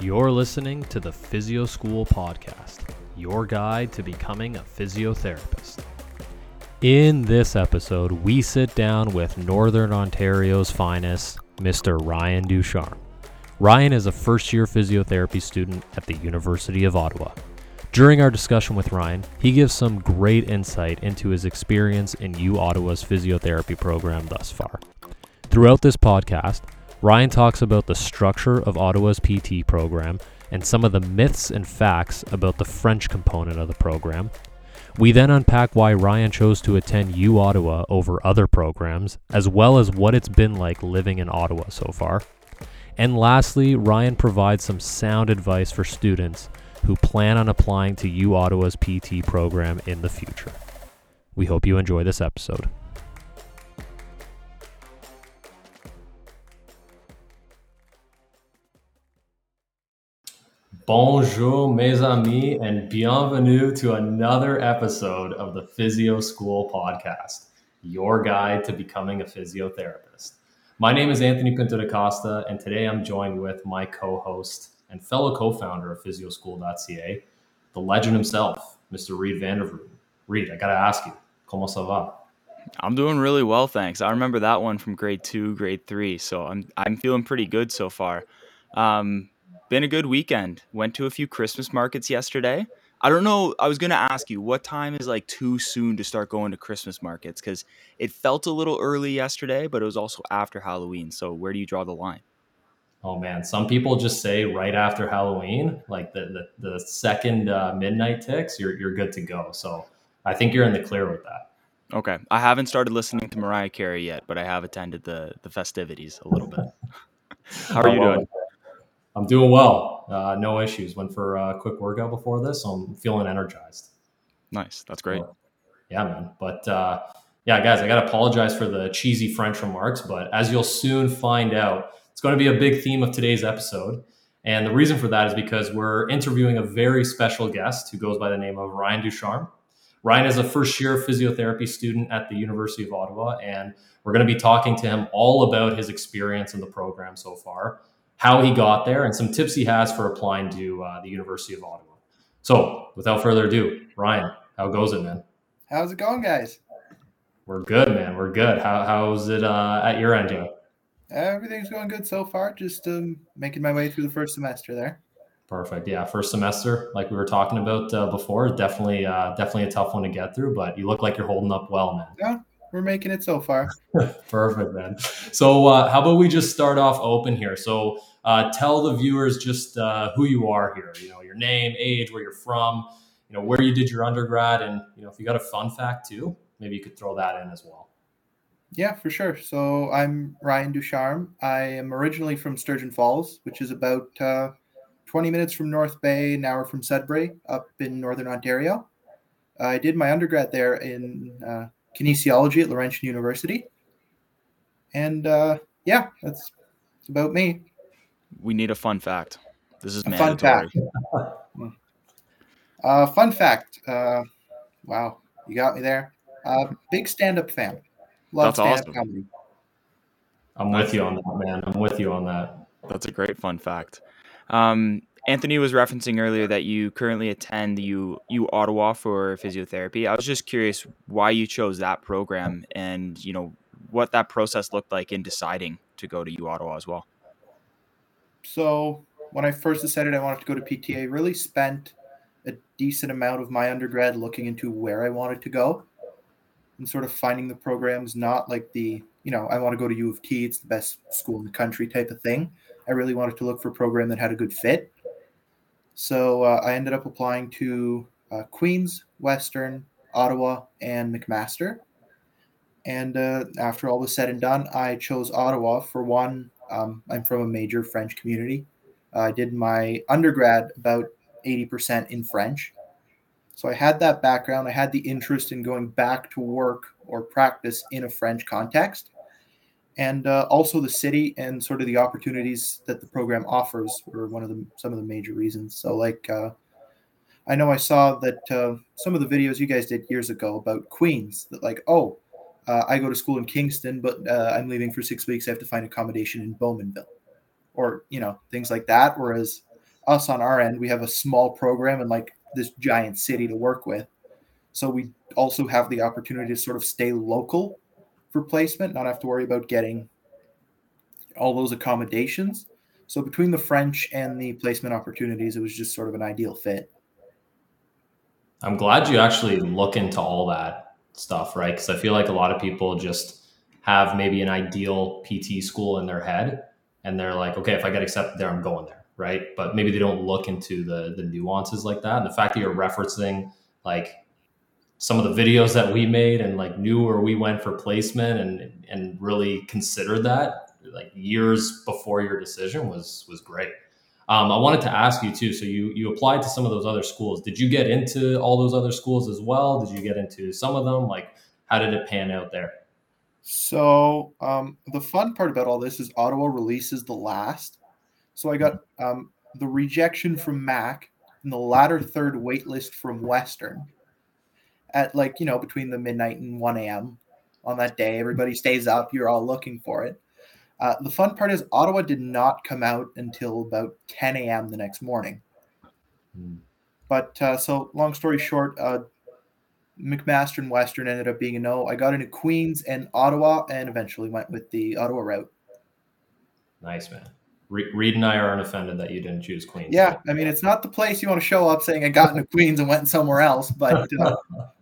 You're listening to the Physio School Podcast, your guide to becoming a physiotherapist. In this episode, we sit down with Northern Ontario's finest, Mr. Ryan Ducharme. Ryan is a first year physiotherapy student at the University of Ottawa. During our discussion with Ryan, he gives some great insight into his experience in U Ottawa's physiotherapy program thus far. Throughout this podcast, Ryan talks about the structure of Ottawa's PT program and some of the myths and facts about the French component of the program. We then unpack why Ryan chose to attend U Ottawa over other programs, as well as what it's been like living in Ottawa so far. And lastly, Ryan provides some sound advice for students who plan on applying to U Ottawa's PT program in the future. We hope you enjoy this episode. Bonjour, mes amis, and bienvenue to another episode of the Physio School Podcast, your guide to becoming a physiotherapist. My name is Anthony Pinto da Costa, and today I'm joined with my co host and fellow co founder of physioschool.ca, the legend himself, Mr. Reed Vandervoort. Reed, I got to ask you, comment ça va? I'm doing really well, thanks. I remember that one from grade two, grade three, so I'm I'm feeling pretty good so far. Um, been a good weekend. Went to a few Christmas markets yesterday. I don't know. I was going to ask you what time is like too soon to start going to Christmas markets because it felt a little early yesterday, but it was also after Halloween. So where do you draw the line? Oh man, some people just say right after Halloween, like the the, the second uh, midnight ticks, you're you're good to go. So I think you're in the clear with that. Okay, I haven't started listening to Mariah Carey yet, but I have attended the the festivities a little bit. How are oh, you doing? I'm doing well. Uh, no issues. Went for a quick workout before this, so I'm feeling energized. Nice. That's great. yeah, man. But uh, yeah, guys, I got to apologize for the cheesy French remarks, but as you'll soon find out, it's going to be a big theme of today's episode. And the reason for that is because we're interviewing a very special guest who goes by the name of Ryan Ducharme. Ryan is a first year physiotherapy student at the University of Ottawa, and we're going to be talking to him all about his experience in the program so far how he got there, and some tips he has for applying to uh, the University of Ottawa. So, without further ado, Ryan, how goes it, man? How's it going, guys? We're good, man. We're good. How, how's it uh, at your end, Joe? Everything's going good so far. Just um, making my way through the first semester there. Perfect. Yeah, first semester, like we were talking about uh, before, definitely, uh, definitely a tough one to get through. But you look like you're holding up well, man. Yeah, we're making it so far. Perfect, man. So, uh, how about we just start off open here? So, uh, tell the viewers just uh, who you are here. You know, your name, age, where you're from. You know, where you did your undergrad, and you know, if you got a fun fact too, maybe you could throw that in as well. Yeah, for sure. So I'm Ryan Ducharme. I am originally from Sturgeon Falls, which is about uh, 20 minutes from North Bay, an hour from Sudbury, up in Northern Ontario. I did my undergrad there in uh, kinesiology at Laurentian University. And uh, yeah, that's about me. We need a fun fact. This is a mandatory. Fun fact. uh, fun fact. Uh, wow, you got me there. Uh, big stand-up fan. Love That's awesome. Comedy. I'm with you on that, man. I'm with you on that. That's a great fun fact. Um, Anthony was referencing earlier that you currently attend the U, U Ottawa for physiotherapy. I was just curious why you chose that program and you know what that process looked like in deciding to go to U Ottawa as well. So when I first decided I wanted to go to PTA, I really spent a decent amount of my undergrad looking into where I wanted to go and sort of finding the programs not like the you know I want to go to U of T, it's the best school in the country type of thing. I really wanted to look for a program that had a good fit so uh, I ended up applying to uh, Queens, Western, Ottawa, and McMaster. And uh, after all was said and done, I chose Ottawa for one. Um, I'm from a major French community. I did my undergrad about 80% in French. So I had that background. I had the interest in going back to work or practice in a French context and uh, also the city and sort of the opportunities that the program offers were one of the some of the major reasons. So like uh, I know I saw that uh, some of the videos you guys did years ago about Queens that like oh uh, I go to school in Kingston but uh, I'm leaving for six weeks I have to find accommodation in Bowmanville or you know things like that. Whereas us on our end, we have a small program and like this giant city to work with. So we also have the opportunity to sort of stay local for placement, not have to worry about getting all those accommodations. So between the French and the placement opportunities, it was just sort of an ideal fit. I'm glad you actually look into all that stuff, right? Because I feel like a lot of people just have maybe an ideal PT school in their head and they're like, okay, if I get accepted there, I'm going there, right? But maybe they don't look into the the nuances like that. And the fact that you're referencing like some of the videos that we made and like knew where we went for placement and and really considered that like years before your decision was was great. Um, I wanted to ask you too. So you you applied to some of those other schools. Did you get into all those other schools as well? Did you get into some of them? Like, how did it pan out there? So um, the fun part about all this is Ottawa releases the last. So I got um, the rejection from Mac and the latter third waitlist from Western at like you know between the midnight and 1 a.m. on that day. Everybody stays up. You're all looking for it. Uh, the fun part is Ottawa did not come out until about 10 a.m. the next morning. Mm. But uh, so, long story short, uh, McMaster and Western ended up being a no. I got into Queens and Ottawa, and eventually went with the Ottawa route. Nice man. Reed and I aren't offended that you didn't choose Queens. Yeah, I mean it's not the place you want to show up saying I got into Queens and went somewhere else, but uh,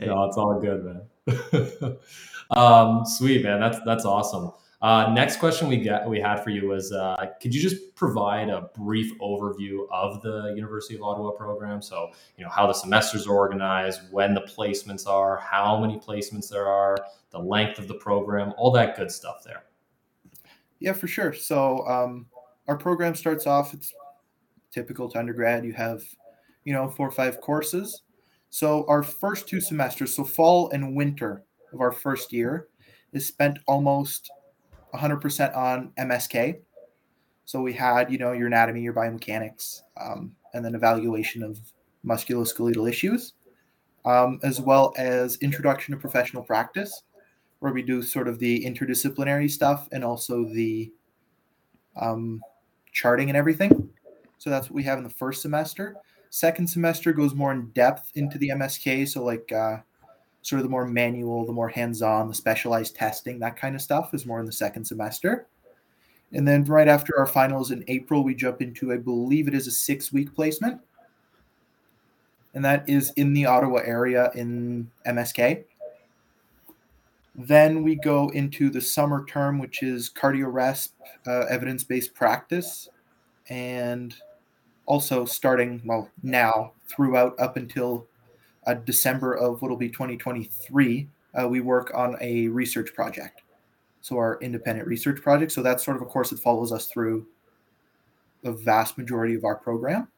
no, it's all good, man. um, sweet man, that's that's awesome. Uh, next question we got we had for you was uh, could you just provide a brief overview of the University of Ottawa program? So you know how the semesters are organized, when the placements are, how many placements there are, the length of the program, all that good stuff there. Yeah, for sure. So um, our program starts off. It's typical to undergrad. You have you know four or five courses. So our first two semesters, so fall and winter of our first year, is spent almost 100% on MSK. So we had, you know, your anatomy, your biomechanics, um, and then evaluation of musculoskeletal issues, um, as well as introduction to professional practice, where we do sort of the interdisciplinary stuff and also the um, charting and everything. So that's what we have in the first semester. Second semester goes more in depth into the MSK. So like uh, sort of the more manual, the more hands-on, the specialized testing, that kind of stuff is more in the second semester. And then right after our finals in April, we jump into, I believe it is a six-week placement. And that is in the Ottawa area in MSK. Then we go into the summer term, which is cardio resp, uh, evidence based practice. And also starting, well, now throughout up until uh, December of what will be 2023, uh, we work on a research project. So our independent research project. So that's sort of a course that follows us through the vast majority of our program.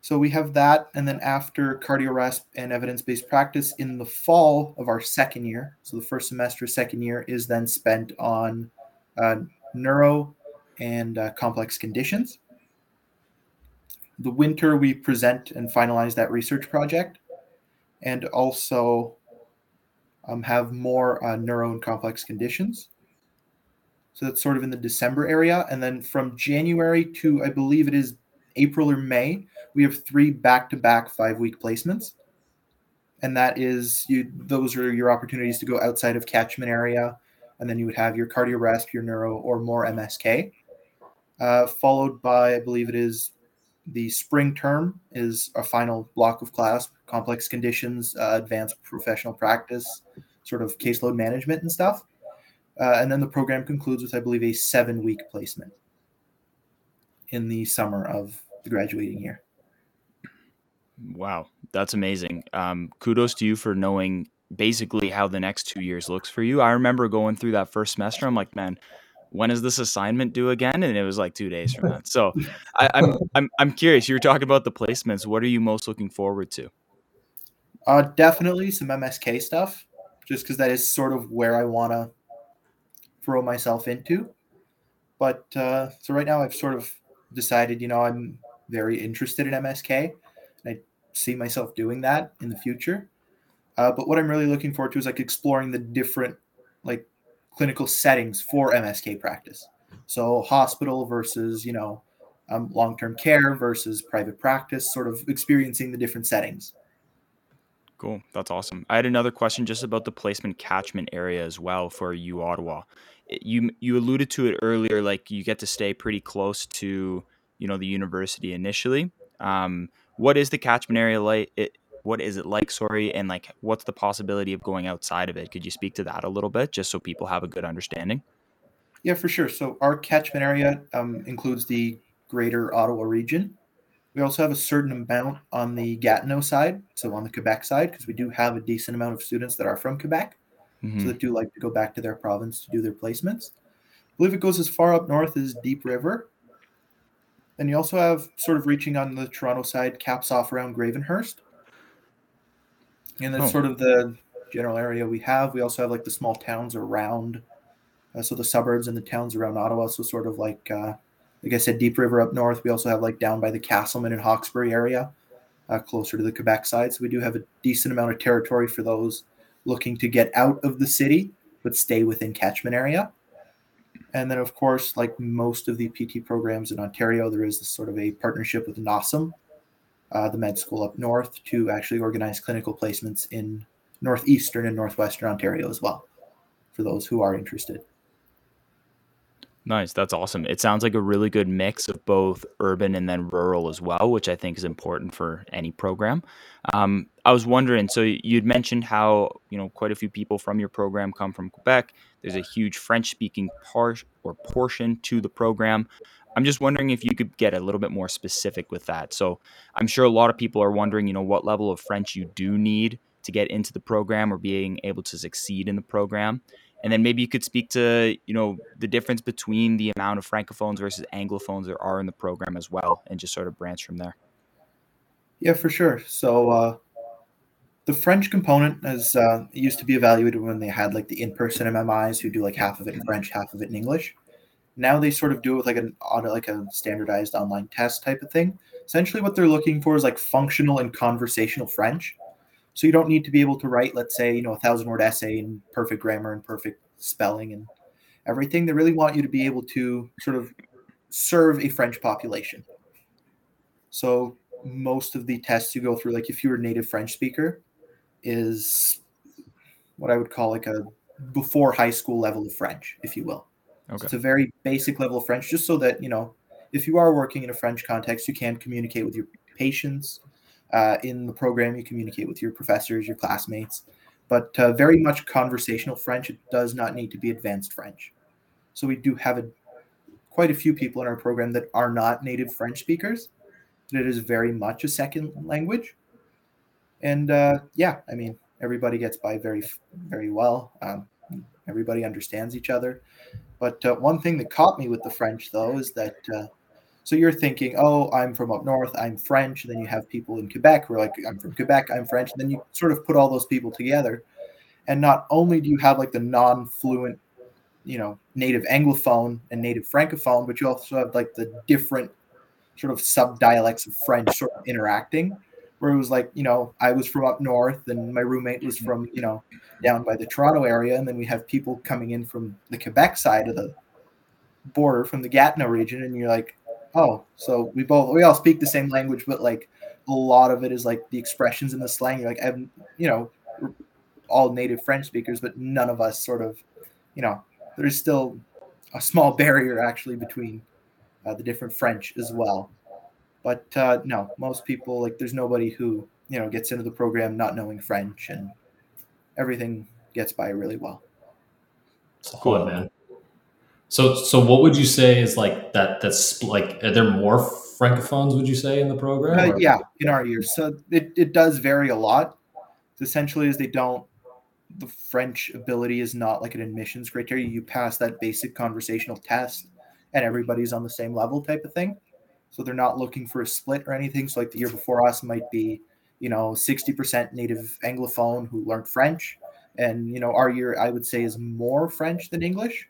So we have that, and then after cardio and evidence-based practice in the fall of our second year. So the first semester, second year is then spent on uh, neuro and uh, complex conditions the winter we present and finalize that research project. And also um, have more uh, neuro and complex conditions. So that's sort of in the december area. And then from january to i believe it is april or may we have three back-to-back five week placements. And that is you those are your opportunities to go outside of catchment area. And then you would have your cardio resp your neuro or more msk uh, followed by i believe it is the spring term is a final block of class, complex conditions, uh, advanced professional practice, sort of caseload management and stuff. Uh, and then the program concludes with, I believe, a seven week placement in the summer of the graduating year. Wow, that's amazing. Um, kudos to you for knowing basically how the next two years looks for you. I remember going through that first semester. I'm like, man, when is this assignment due again? And it was like two days from that. So I, am I'm, I'm I'm curious. You were talking about the placements. What are you most looking forward to? Uh, definitely some MSK stuff, just because that is sort of where I want to throw myself into. But uh, so right now, I've sort of decided, you know, I'm very interested in MSK, and I see myself doing that in the future. Uh, but what I'm really looking forward to is like exploring the different like clinical settings for MSK practice. So hospital versus, you know, um, long term care versus private practice, sort of experiencing the different settings. Cool. That's awesome. I had another question just about the placement catchment area as well for U Ottawa. You you alluded to it earlier, like you get to stay pretty close to you know the university initially. Um, what is the catchment area like? It, what is it like? Sorry, and like what's the possibility of going outside of it? Could you speak to that a little bit, just so people have a good understanding? Yeah, for sure. So our catchment area um, includes the Greater Ottawa region. We also have a certain amount on the Gatineau side, so on the Quebec side, because we do have a decent amount of students that are from Quebec, mm-hmm. so that do like to go back to their province to do their placements. I believe it goes as far up north as Deep River. Then you also have sort of reaching on the Toronto side, caps off around Gravenhurst. And that's oh. sort of the general area we have. We also have like the small towns around, uh, so the suburbs and the towns around Ottawa. So sort of like uh, like I said, Deep River up north. We also have like down by the Casselman and Hawkesbury area, uh, closer to the Quebec side. So we do have a decent amount of territory for those looking to get out of the city but stay within catchment area. And then, of course, like most of the PT programs in Ontario, there is this sort of a partnership with NOSM, uh, the med school up north, to actually organize clinical placements in northeastern and northwestern Ontario as well, for those who are interested. Nice. That's awesome. It sounds like a really good mix of both urban and then rural as well, which I think is important for any program. Um, I was wondering, so you'd mentioned how, you know, quite a few people from your program come from Quebec. There's a huge French speaking part or portion to the program. I'm just wondering if you could get a little bit more specific with that. So I'm sure a lot of people are wondering, you know, what level of French you do need to get into the program or being able to succeed in the program. And then maybe you could speak to you know the difference between the amount of francophones versus anglophones there are in the program as well and just sort of branch from there. Yeah for sure. So uh, the french component as uh, used to be evaluated when they had like the in-person mmis who do like half of it in french half of it in english now they sort of do it with like an like a standardized online test type of thing essentially what they're looking for is like functional and conversational french so you don't need to be able to write, let's say, you know, a thousand word essay in perfect grammar and perfect spelling and everything. They really want you to be able to sort of serve a French population. So most of the tests you go through, like if you're a native French speaker, is what I would call like a before high school level of French, if you will. Okay. It's a very basic level of French, just so that you know if you are working in a French context, you can communicate with your patients, uh, in the program, you communicate with your professors, your classmates, but uh, very much conversational French. It does not need to be advanced French. So we do have a, quite a few people in our program that are not native French speakers. It is very much a second language. And uh, yeah, I mean, everybody gets by very, very well. Um, everybody understands each other. But uh, one thing that caught me with the French, though, is that uh, so you're thinking, oh, I'm from up north, I'm French. And then you have people in Quebec who are like, I'm from Quebec, I'm French. And then you sort of put all those people together. And not only do you have like the non fluent, you know, native Anglophone and native Francophone, but you also have like the different sort of sub dialects of French sort of interacting. Where it was like, you know, I was from up north and my roommate was from, you know, down by the Toronto area. And then we have people coming in from the Quebec side of the border from the Gatineau region. And you're like, oh, so we both we all speak the same language, but like a lot of it is like the expressions and the slang. You're like, I'm, you know, all native French speakers, but none of us sort of, you know, there's still a small barrier actually between uh, the different French as well. But uh, no, most people like there's nobody who you know gets into the program not knowing French, and everything gets by really well. Cool, man. So, so what would you say is like that? That's like, are there more francophones? Would you say in the program? Uh, yeah, in our years, so it, it does vary a lot. Essentially, is they don't the French ability is not like an admissions criteria. You pass that basic conversational test, and everybody's on the same level, type of thing. So they're not looking for a split or anything. So like the year before us might be, you know, sixty percent native Anglophone who learned French, and you know our year I would say is more French than English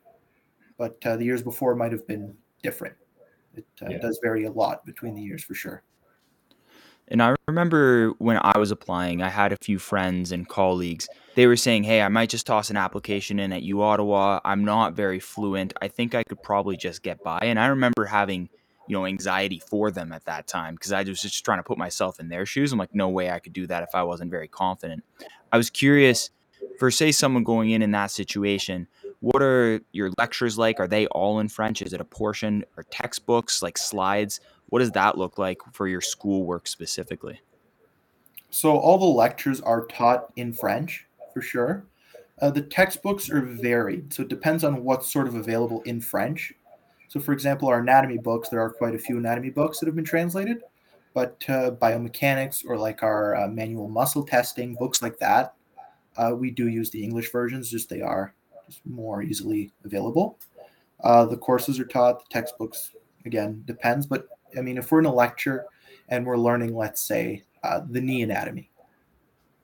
but uh, the years before might have been different. It uh, yeah. does vary a lot between the years for sure. And I remember when I was applying, I had a few friends and colleagues. They were saying, "Hey, I might just toss an application in at U Ottawa. I'm not very fluent. I think I could probably just get by." And I remember having you know, anxiety for them at that time because I was just trying to put myself in their shoes. I'm like, no way I could do that if I wasn't very confident. I was curious for, say, someone going in in that situation, what are your lectures like? Are they all in French? Is it a portion or textbooks, like slides? What does that look like for your schoolwork specifically? So, all the lectures are taught in French for sure. Uh, the textbooks are varied, so it depends on what's sort of available in French. So, for example, our anatomy books, there are quite a few anatomy books that have been translated, but uh, biomechanics or like our uh, manual muscle testing, books like that, uh, we do use the English versions, just they are just more easily available. Uh, the courses are taught, the textbooks, again, depends. But I mean, if we're in a lecture and we're learning, let's say, uh, the knee anatomy,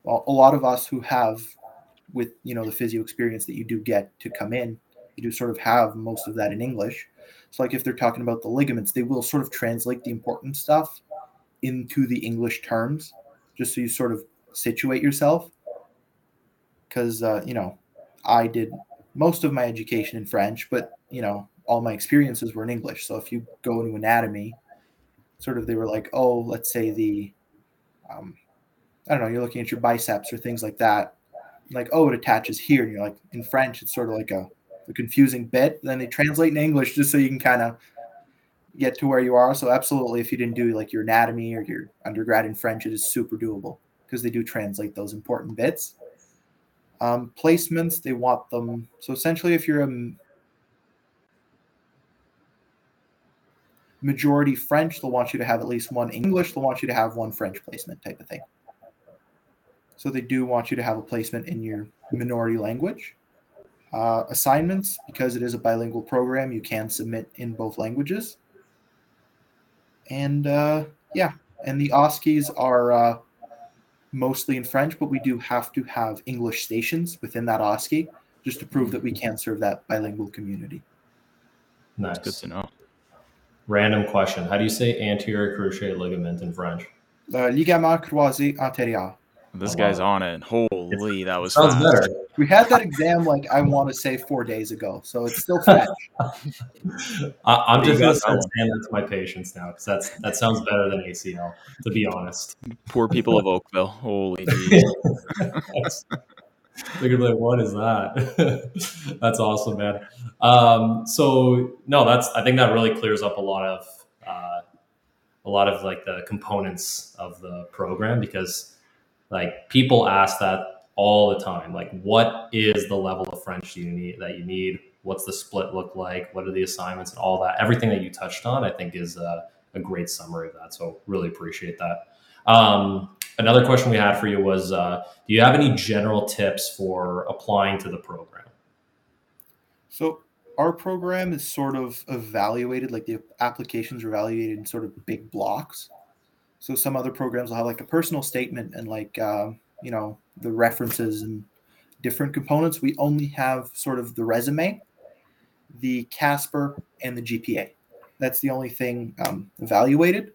well, a lot of us who have with you know the physio experience that you do get to come in you do sort of have most of that in english so like if they're talking about the ligaments they will sort of translate the important stuff into the english terms just so you sort of situate yourself. Because uh, you know i did most of my education in french but you know all my experiences were in english. So if you go into anatomy sort of they were like oh let's say the um, i don't know you're looking at your biceps or things like that. Like, oh, it attaches here. And you're like, in French, it's sort of like a, a confusing bit. Then they translate in English just so you can kind of get to where you are. So absolutely, if you didn't do like your anatomy or your undergrad in French, it is super doable because they do translate those important bits. Um, placements, they want them. So essentially, if you're a majority French, they'll want you to have at least one English. They'll want you to have one French placement type of thing. So they do want you to have a placement in your minority language. Uh, assignments, because it is a bilingual program, you can submit in both languages. And uh, yeah, and the OSCEs are uh, mostly in French, but we do have to have English stations within that OSCE just to prove that we can serve that bilingual community. Nice. That's good to know. Random question. How do you say anterior cruciate ligament in French? Uh, ligament croisé antérieur. This oh, guy's wow. on it. Holy, that was sounds fast. better. We had that exam like I want to say four days ago, so it's still fresh. I, am just gonna start that to my patients now because that's that sounds better than ACL. To be honest, poor people of Oakville. Holy. They're gonna be like, what is that? that's awesome, man. Um, so no, that's I think that really clears up a lot of uh, a lot of like the components of the program because like people ask that all the time. Like, what is the level of French you need that you need? What's the split look like? What are the assignments and all that? Everything that you touched on, I think, is a, a great summary of that. So really appreciate that. Um, another question we had for you was, uh, do you have any general tips for applying to the program? So our program is sort of evaluated, like the applications are evaluated in sort of big blocks. So some other programs will have like a personal statement and like uh, you know the references and different components. We only have sort of the resume, the Casper, and the GPA. That's the only thing um, evaluated.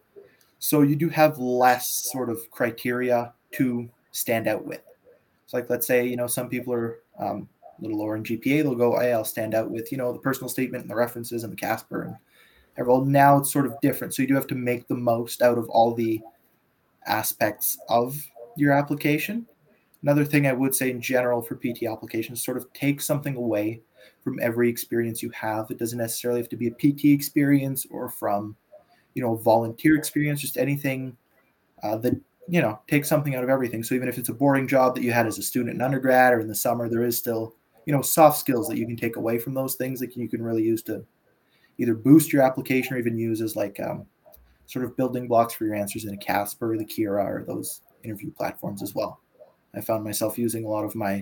So you do have less sort of criteria to stand out with. So like let's say you know some people are um, a little lower in GPA, they'll go, hey, I'll stand out with you know the personal statement and the references and the Casper and well, now it's sort of different. So you do have to make the most out of all the aspects of your application. Another thing I would say in general for PT applications, sort of take something away from every experience you have. It doesn't necessarily have to be a PT experience or from, you know, volunteer experience, just anything uh, that, you know, take something out of everything. So even if it's a boring job that you had as a student in undergrad or in the summer, there is still, you know, soft skills that you can take away from those things that you can really use to either boost your application or even use as like um, sort of building blocks for your answers in a Casper, the Kira, or those interview platforms as well. I found myself using a lot of my,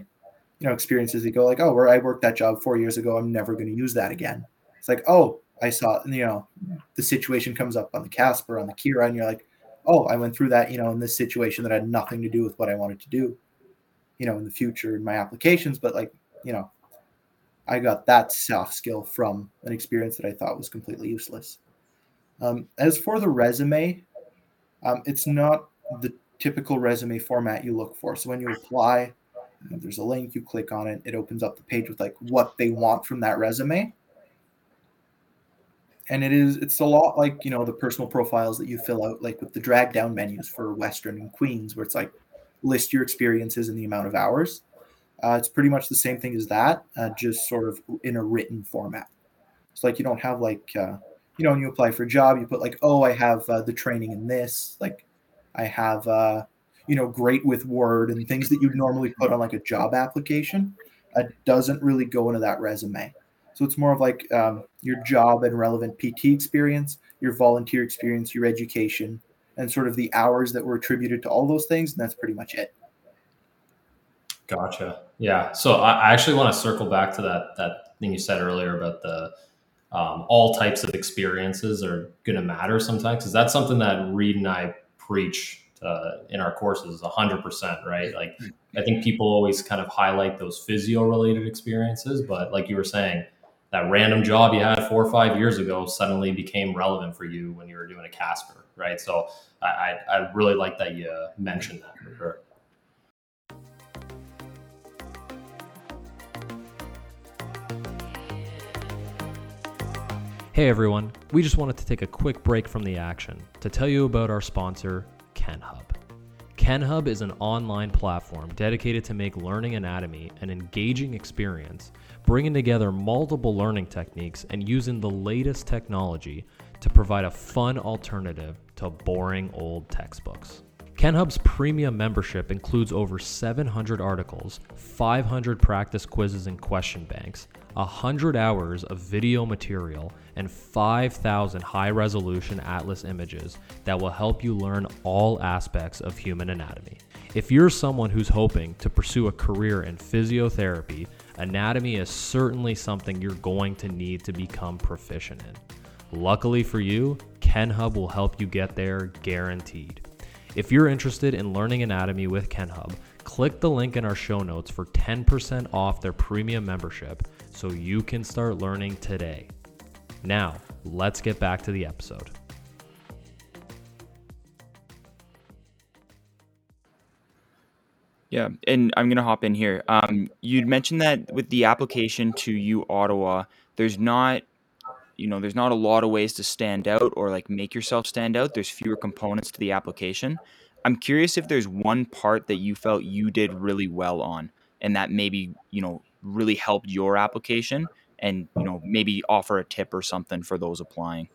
you know, experiences. They go like, oh, where I worked that job four years ago, I'm never going to use that again. It's like, oh, I saw, you know, the situation comes up on the Casper, on the Kira, and you're like, oh, I went through that, you know, in this situation that had nothing to do with what I wanted to do, you know, in the future in my applications, but like, you know, I got that soft skill from an experience that I thought was completely useless. Um, as for the resume, um, it's not the typical resume format you look for. So when you apply, there's a link, you click on it, it opens up the page with like what they want from that resume. and it is it's a lot like you know the personal profiles that you fill out like with the drag down menus for Western and Queens, where it's like list your experiences and the amount of hours. Uh, it's pretty much the same thing as that, uh, just sort of in a written format. It's like you don't have like uh, you know when you apply for a job, you put like oh I have uh, the training in this, like I have uh, you know great with Word and things that you'd normally put on like a job application. It doesn't really go into that resume. So it's more of like um, your job and relevant PT experience, your volunteer experience, your education, and sort of the hours that were attributed to all those things. And that's pretty much it. Gotcha. Yeah. So I, actually want to circle back to that that thing you said earlier about the um, all types of experiences are going to matter sometimes because that's something that Reed and I preach uh, in our courses 100% right like i think people always kind of highlight those physio related experiences but like you were saying that random job you had four or five years ago suddenly became relevant for you when you were doing a Casper, right? So I, I, I really like that you mentioned that for sure. Hey everyone, we just wanted to take a quick break from the action to tell you about our sponsor, KenHub. KenHub is an online platform dedicated to make learning anatomy an engaging experience bringing together multiple learning techniques and using the latest technology to provide a fun alternative to boring old textbooks. KenHub's premium membership includes over 700 articles, 500 practice quizzes and question banks, 100 hours of video material, and 5,000 high resolution Atlas images that will help you learn all aspects of human anatomy. If you're someone who's hoping to pursue a career in physiotherapy, anatomy is certainly something you're going to need to become proficient in. Luckily for you, KenHub will help you get there guaranteed. If you're interested in learning anatomy with KenHub, click the link in our show notes for 10% off their premium membership so you can start learning today. Now, let's get back to the episode. Yeah, and I'm gonna hop in here. Um, you'd mentioned that with the application to U Ottawa, there's not, you know, there's not a lot of ways to stand out or like make yourself stand out. There's fewer components to the application. I'm curious if there's one part that you felt you did really well on, and that maybe you know really helped your application, and you know maybe offer a tip or something for those applying.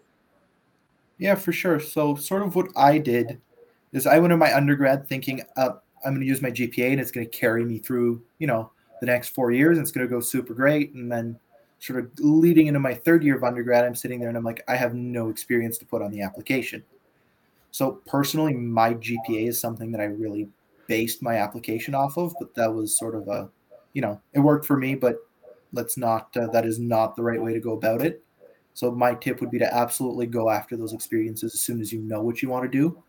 Yeah, for sure. So, sort of what I did is I went in my undergrad thinking, uh, I'm going to use my GPA and it's going to carry me through, you know, the next four years. And it's going to go super great. And then sort of leading into my third year of undergrad, I'm sitting there and I'm like, I have no experience to put on the application. So personally, my GPA is something that I really based my application off of, but that was sort of a, you know, it worked for me, but let's not, uh, that is not the right way to go about it. So my tip would be to absolutely go after those experiences as soon as you know what you want to do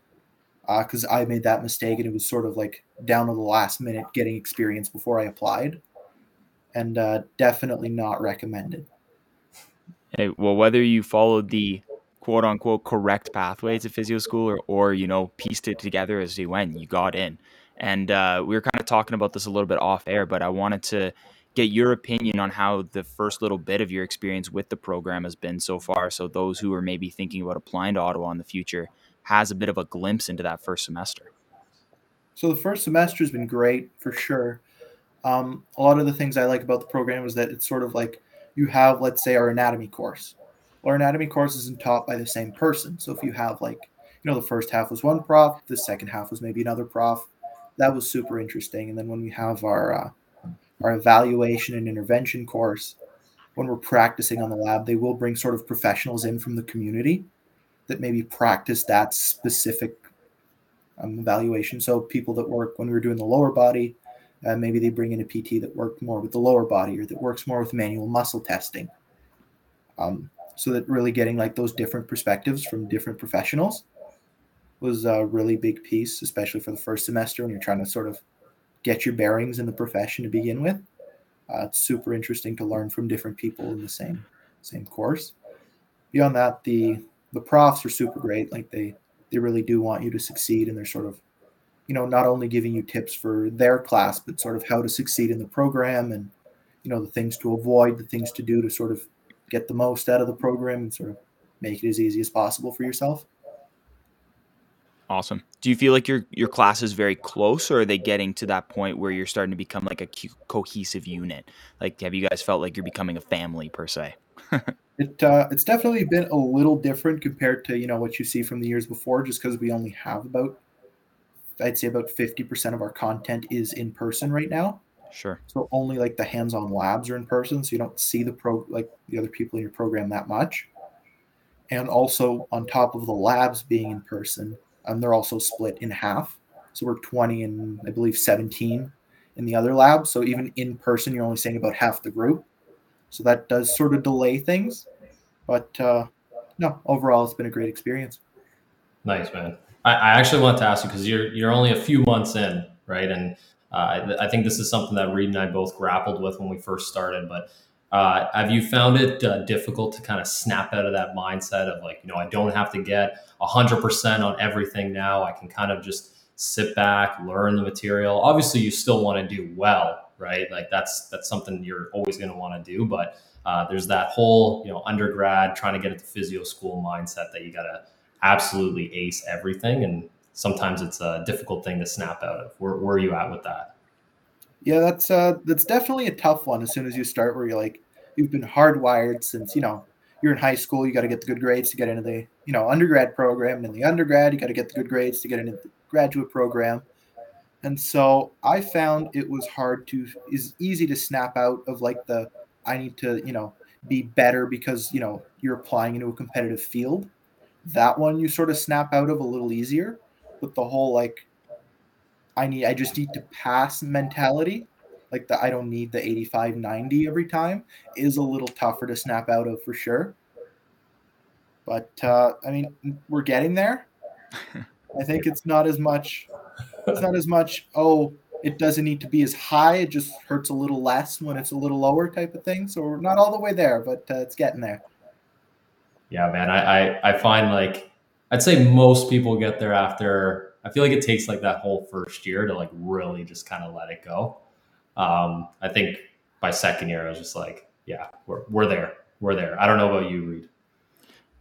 because uh, I made that mistake and it was sort of like down to the last minute getting experience before I applied, and uh, definitely not recommended. Hey, well, whether you followed the quote unquote correct pathway to physio school or, or you know pieced it together as you went, you got in. And uh, we were kind of talking about this a little bit off air, but I wanted to get your opinion on how the first little bit of your experience with the program has been so far. So those who are maybe thinking about applying to Ottawa in the future has a bit of a glimpse into that first semester. So the first semester has been great for sure. Um, a lot of the things I like about the program is that it's sort of like you have, let's say, our anatomy course. Our anatomy course isn't taught by the same person. So if you have like, you know, the first half was one prof, the second half was maybe another prof. That was super interesting. And then when we have our uh, our evaluation and intervention course, when we're practicing on the lab, they will bring sort of professionals in from the community that maybe practice that specific um, evaluation. So people that work when we were doing the lower body, uh, maybe they bring in a PT that worked more with the lower body or that works more with manual muscle testing. Um, so that really getting like those different perspectives from different professionals was a really big piece, especially for the first semester when you're trying to sort of get your bearings in the profession to begin with. Uh, it's super interesting to learn from different people in the same same course. Beyond that, the the profs are super great. Like they they really do want you to succeed, and they're sort of, you know, not only giving you tips for their class, but sort of how to succeed in the program, and you know the things to avoid, the things to do to sort of get the most out of the program, and sort of make it as easy as possible for yourself. Awesome. Do you feel like your your class is very close, or are they getting to that point where you're starting to become like a co- cohesive unit? Like, have you guys felt like you're becoming a family per se? it uh, it's definitely been a little different compared to you know what you see from the years before, just because we only have about I'd say about fifty percent of our content is in person right now. Sure. So only like the hands-on labs are in person, so you don't see the pro like the other people in your program that much. And also on top of the labs being in person, and they're also split in half. So we're 20 and I believe 17 in the other lab. So even in person, you're only seeing about half the group. So that does sort of delay things. But uh, no, overall, it's been a great experience. Nice, man. I, I actually want to ask you because you're you're only a few months in, right? And uh, I think this is something that Reed and I both grappled with when we first started. But uh, have you found it uh, difficult to kind of snap out of that mindset of like, you know, I don't have to get 100% on everything now. I can kind of just sit back, learn the material. Obviously, you still want to do well, right? Like that's that's something you're always going to want to do. But uh, there's that whole, you know, undergrad trying to get into physio school mindset that you got to absolutely ace everything, and sometimes it's a difficult thing to snap out of. Where, where are you at with that? Yeah, that's uh that's definitely a tough one as soon as you start where you're like you've been hardwired since, you know, you're in high school, you got to get the good grades to get into the, you know, undergrad program. And in the undergrad, you got to get the good grades to get into the graduate program. And so I found it was hard to is easy to snap out of like the I need to, you know, be better because, you know, you're applying into a competitive field. That one you sort of snap out of a little easier. with the whole like I need I just need to pass mentality, like the I don't need the 85 90 every time is a little tougher to snap out of for sure. But uh, I mean, we're getting there. I think it's not as much. It's not as much. Oh, it doesn't need to be as high. It just hurts a little less when it's a little lower, type of thing. So we're not all the way there, but uh, it's getting there. Yeah, man. I, I I find like I'd say most people get there after I feel like it takes like that whole first year to like really just kind of let it go. Um, I think by second year, I was just like, yeah, we're, we're there. We're there. I don't know about you, Reed.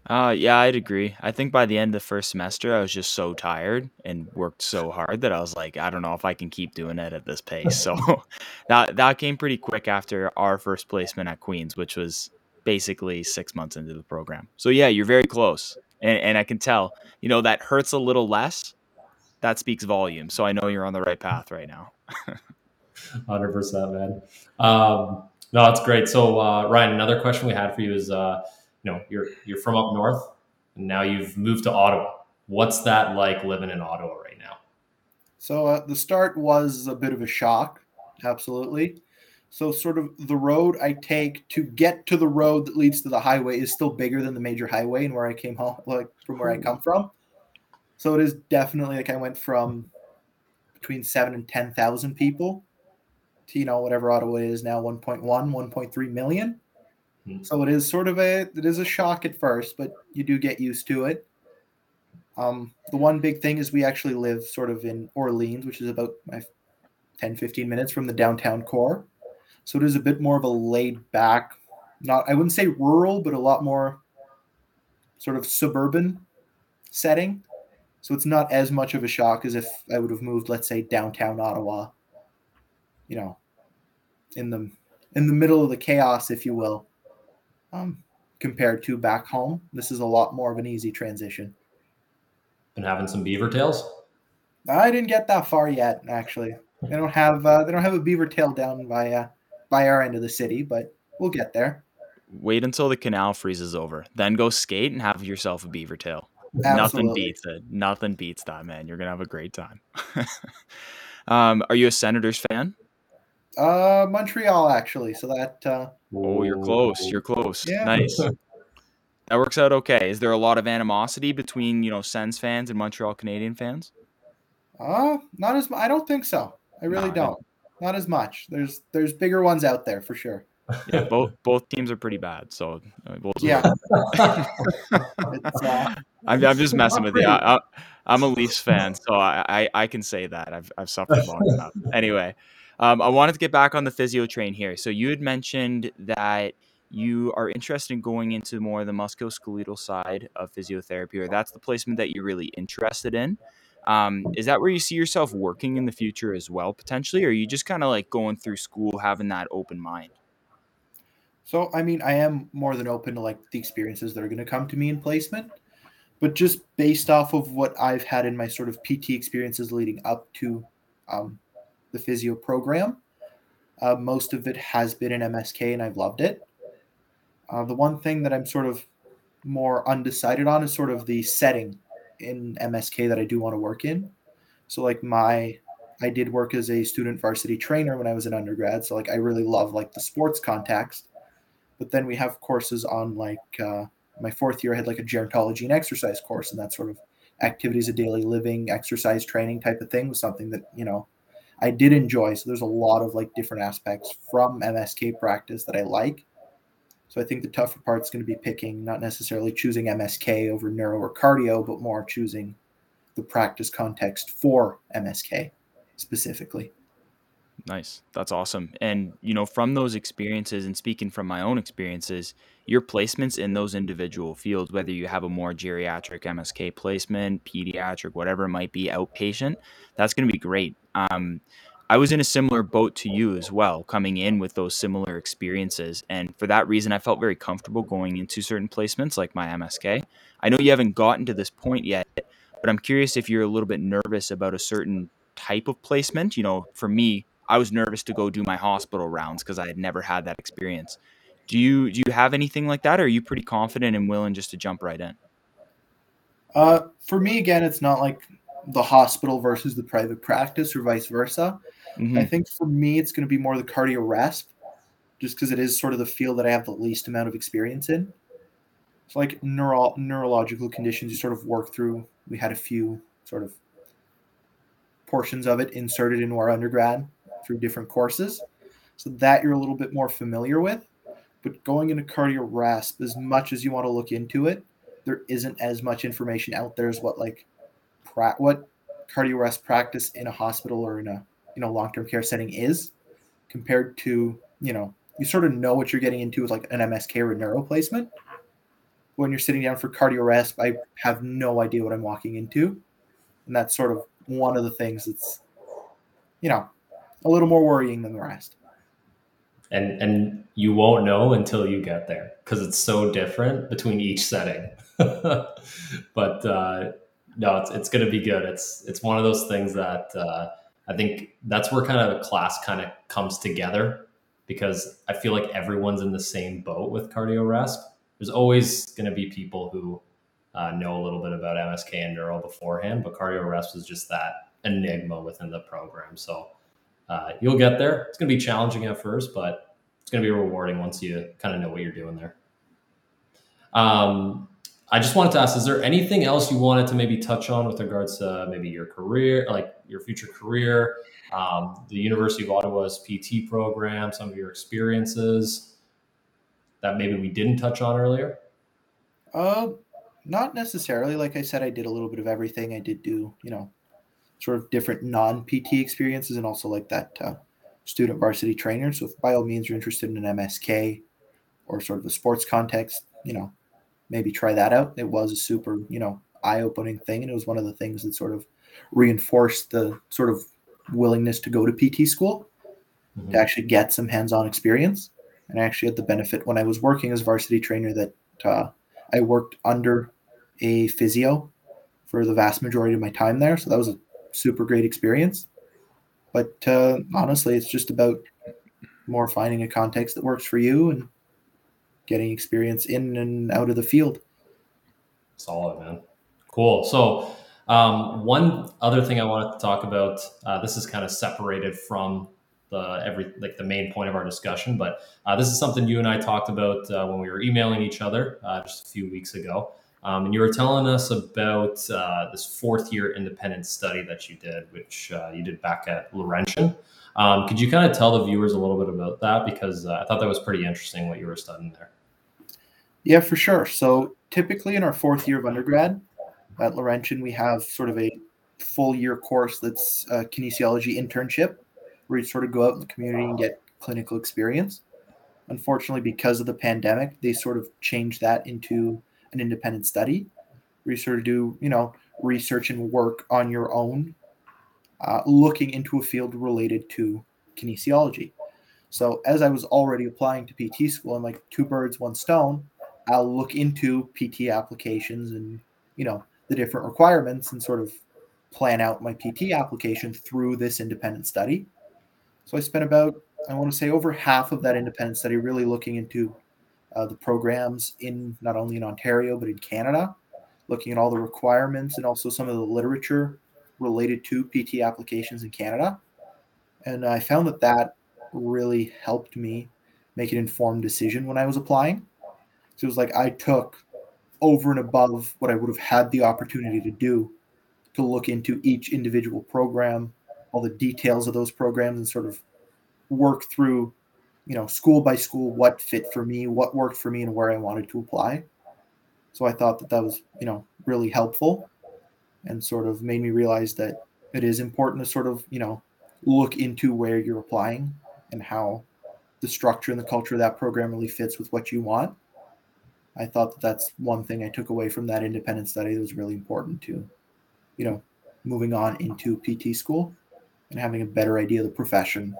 Uh, yeah, I'd agree. I think by the end of the first semester, I was just so tired and worked so hard that I was like, I don't know if I can keep doing it at this pace. So that that came pretty quick after our first placement at Queens, which was basically six months into the program. So yeah, you're very close, and and I can tell. You know that hurts a little less, that speaks volume. So I know you're on the right path right now. Hundred percent, man. Um, no, that's great. So uh, Ryan, another question we had for you is, uh, you know, you're you're from up north, and now you've moved to Ottawa. What's that like living in Ottawa right now? So uh, the start was a bit of a shock, absolutely. So sort of the road I take to get to the road that leads to the highway is still bigger than the major highway and where I came home, like from where I come from. So it is definitely like I went from between seven and 10,000 people to, you know, whatever Ottawa is now 1.1, 1.3 million. Mm-hmm. So it is sort of a, it is a shock at first, but you do get used to it. Um, the one big thing is we actually live sort of in Orleans, which is about 10, 15 minutes from the downtown core. So it is a bit more of a laid back, not, I wouldn't say rural, but a lot more sort of suburban setting. So it's not as much of a shock as if I would have moved, let's say, downtown Ottawa. You know, in the in the middle of the chaos, if you will, um, compared to back home. This is a lot more of an easy transition. Been having some beaver tails. I didn't get that far yet. Actually, they don't have uh, they don't have a beaver tail down by uh, by our end of the city, but we'll get there. Wait until the canal freezes over, then go skate and have yourself a beaver tail. Absolutely. Nothing beats it. Nothing beats that, man. You're gonna have a great time. um, are you a Senators fan? Uh, Montreal actually. So that. Uh, oh, you're close. You're close. Yeah. Nice. that works out okay. Is there a lot of animosity between you know Sens fans and Montreal Canadian fans? Uh, not as. I don't think so. I really don't. Not as much. There's there's bigger ones out there for sure yeah, both both teams are pretty bad. So uh, we'll yeah, uh, I'm, I'm just messing with you. I, am a Leafs fan, so I, I, I can say that I've I've suffered long enough. Anyway, um, I wanted to get back on the physio train here. So you had mentioned that you are interested in going into more of the musculoskeletal side of physiotherapy, or that's the placement that you're really interested in. Um, is that where you see yourself working in the future as well, potentially, or are you just kind of like going through school, having that open mind? So, I mean, I am more than open to like the experiences that are going to come to me in placement, but just based off of what I've had in my sort of PT experiences leading up to um, the physio program, uh, most of it has been in MSK and I've loved it. Uh, the one thing that I'm sort of more undecided on is sort of the setting in MSK that I do want to work in. So like my I did work as a student varsity trainer when I was an undergrad. So like I really love like the sports context. But then we have courses on like uh, my fourth year I had like a gerontology and exercise course and that sort of activities of daily living, exercise training type of thing was something that, you know, I did enjoy. So there's a lot of like different aspects from MSK practice that I like. So I think the tougher part is going to be picking, not necessarily choosing MSK over neuro or cardio, but more choosing the practice context for MSK specifically. Nice. That's awesome. And, you know, from those experiences and speaking from my own experiences, your placements in those individual fields, whether you have a more geriatric MSK placement, pediatric, whatever it might be, outpatient, that's going to be great. Um, I was in a similar boat to you as well, coming in with those similar experiences. And for that reason, I felt very comfortable going into certain placements like my MSK. I know you haven't gotten to this point yet, but I'm curious if you're a little bit nervous about a certain type of placement. You know, for me, I was nervous to go do my hospital rounds because I had never had that experience. Do you do you have anything like that, or are you pretty confident and willing just to jump right in? Uh, for me, again, it's not like the hospital versus the private practice or vice versa. Mm-hmm. I think for me, it's going to be more the cardio resp, just because it is sort of the field that I have the least amount of experience in. It's like neuro- neurological conditions you sort of work through. We had a few sort of portions of it inserted into our undergrad through different courses. So that you're a little bit more familiar with. But going into cardio resp, as much as you want to look into it, there isn't as much information out there as what like pra- what cardio resp practice in a hospital or in a you know long-term care setting is compared to you know you sort of know what you're getting into with like an MSK or a neuro placement. When you're sitting down for cardio resp, I have no idea what I'm walking into, and that's sort of one of the things that's you know a little more worrying than the rest. And and you won't know until you get there because it's so different between each setting. but uh, no, it's it's going to be good. It's it's one of those things that. Uh, I think that's where kind of a class kind of comes together because I feel like everyone's in the same boat with cardio resp. There's always going to be people who uh, know a little bit about MSK and neuro beforehand, but cardio resp is just that enigma within the program. So uh, you'll get there. It's going to be challenging at first, but it's going to be rewarding once you kind of know what you're doing there. Um, I just wanted to ask: Is there anything else you wanted to maybe touch on with regards to maybe your career, like your future career, um, the University of Ottawa's PT program, some of your experiences that maybe we didn't touch on earlier? Uh, not necessarily. Like I said, I did a little bit of everything. I did do, you know, sort of different non PT experiences and also like that uh, student varsity trainer. So, if by all means you're interested in an MSK or sort of a sports context, you know, maybe try that out. It was a super, you know, eye opening thing. And it was one of the things that sort of reinforced the sort of willingness to go to PT school mm-hmm. to actually get some hands on experience. And I actually had the benefit when I was working as a varsity trainer that uh, I worked under a physio for the vast majority of my time there. So that was a super great experience. But uh, honestly, it's just about more finding a context that works for you and getting experience in and out of the field. Solid, man. Cool. So, um, one other thing I wanted to talk about. Uh, this is kind of separated from the every like the main point of our discussion, but uh, this is something you and I talked about uh, when we were emailing each other uh, just a few weeks ago. Um, and you were telling us about uh, this fourth year independent study that you did, which uh, you did back at Laurentian. Um, could you kind of tell the viewers a little bit about that? Because I thought that was pretty interesting what you were studying there. Yeah, for sure. So typically in our fourth year of undergrad at Laurentian, we have sort of a full year course that's a kinesiology internship where you sort of go out in the community and get clinical experience. Unfortunately, because of the pandemic, they sort of changed that into an independent study where you sort of do, you know, research and work on your own, uh, looking into a field related to kinesiology. So as I was already applying to PT school, I'm like two birds, one stone. I'll look into PT applications and you know the different requirements and sort of plan out my PT application through this independent study. So I spent about I want to say over half of that independent study really looking into uh, the programs in not only in Ontario but in Canada, looking at all the requirements and also some of the literature related to PT applications in Canada. And I found that that really helped me make an informed decision when I was applying. So it was like I took over and above what I would have had the opportunity to do to look into each individual program, all the details of those programs, and sort of work through, you know, school by school, what fit for me, what worked for me, and where I wanted to apply. So I thought that that was, you know, really helpful and sort of made me realize that it is important to sort of, you know, look into where you're applying and how the structure and the culture of that program really fits with what you want. I thought that that's one thing I took away from that independent study that was really important to, you know, moving on into PT school and having a better idea of the profession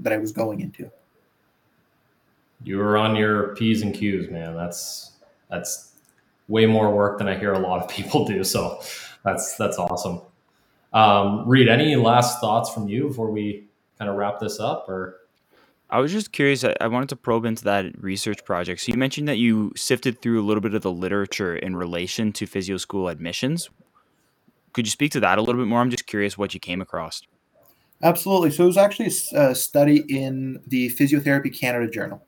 that I was going into. You were on your P's and Q's, man. That's that's way more work than I hear a lot of people do. So that's that's awesome. Um, Reed, any last thoughts from you before we kind of wrap this up, or? I was just curious. I wanted to probe into that research project. So you mentioned that you sifted through a little bit of the literature in relation to physio school admissions. Could you speak to that a little bit more? I'm just curious what you came across. Absolutely. So it was actually a study in the Physiotherapy Canada Journal,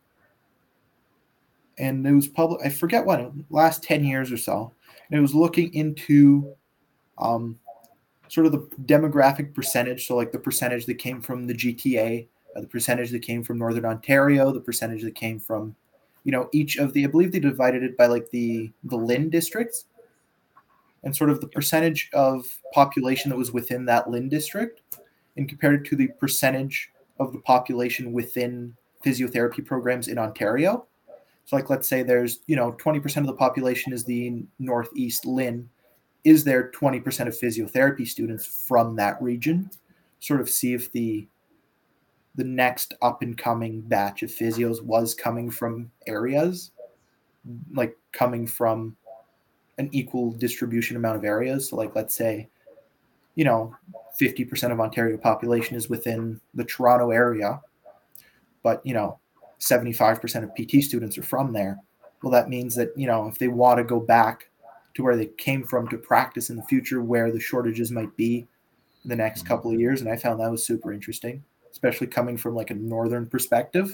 and it was public. I forget what last ten years or so. And it was looking into um, sort of the demographic percentage. So like the percentage that came from the GTA uh, the percentage that came from Northern Ontario, the percentage that came from, you know, each of the. I believe they divided it by like the the LHIN districts, and sort of the percentage of population that was within that LHIN district, and compared it to the percentage of the population within physiotherapy programs in Ontario. So, like, let's say there's, you know, 20% of the population is the Northeast LHIN. Is there 20% of physiotherapy students from that region? Sort of see if the the next up and coming batch of physios was coming from areas like coming from an equal distribution amount of areas. So like let's say you know 50% of ontario population is within the toronto area but you know 75% of pt students are from there. Well that means that you know if they want to go back to where they came from to practice in the future where the shortages might be in the next couple of years and i found that was super interesting especially coming from like a northern perspective,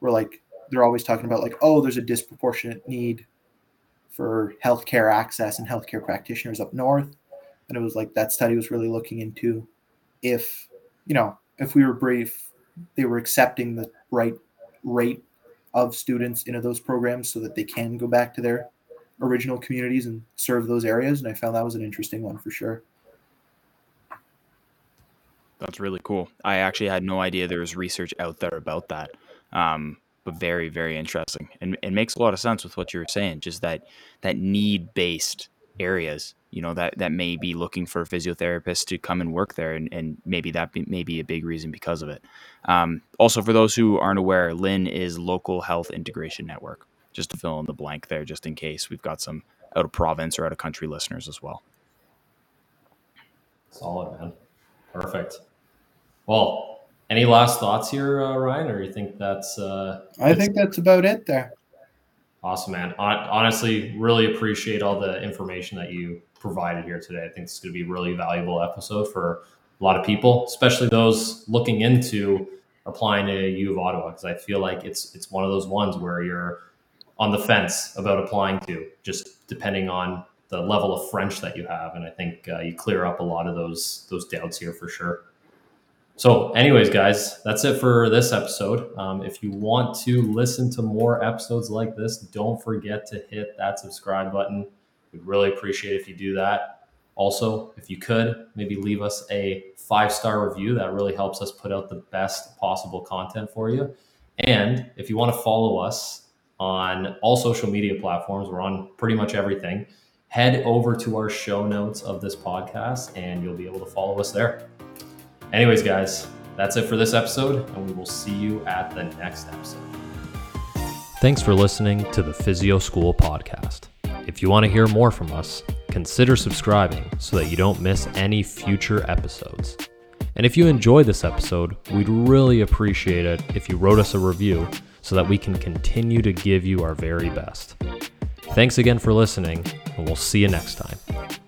where like they're always talking about like, oh, there's a disproportionate need for healthcare access and healthcare practitioners up north. And it was like that study was really looking into if, you know, if we were brief, they were accepting the right rate of students into those programs so that they can go back to their original communities and serve those areas. And I found that was an interesting one for sure. That's really cool. I actually had no idea there was research out there about that. Um, but very, very interesting. And it makes a lot of sense with what you were saying, just that that need based areas, you know, that, that may be looking for physiotherapists to come and work there. And, and maybe that be, may be a big reason because of it. Um, also, for those who aren't aware, LHIN is Local Health Integration Network, just to fill in the blank there, just in case we've got some out of province or out of country listeners as well. Solid, man. Perfect. Well, any last thoughts here, uh, Ryan, or you think that's? Uh, I think that's about it there. Awesome, man. Honestly, really appreciate all the information that you provided here today. I think it's going to be a really valuable episode for a lot of people, especially those looking into applying to U of Ottawa, because I feel like it's it's one of those ones where you're on the fence about applying to, just depending on the level of French that you have, and I think uh, you clear up a lot of those those doubts here for sure. So, anyways, guys, that's it for this episode. Um, if you want to listen to more episodes like this, don't forget to hit that subscribe button. We'd really appreciate if you do that. Also, if you could, maybe leave us a five star review. That really helps us put out the best possible content for you. And if you want to follow us on all social media platforms, we're on pretty much everything. Head over to our show notes of this podcast and you'll be able to follow us there. Anyways, guys, that's it for this episode, and we will see you at the next episode. Thanks for listening to the Physio School podcast. If you want to hear more from us, consider subscribing so that you don't miss any future episodes. And if you enjoyed this episode, we'd really appreciate it if you wrote us a review so that we can continue to give you our very best. Thanks again for listening, and we'll see you next time.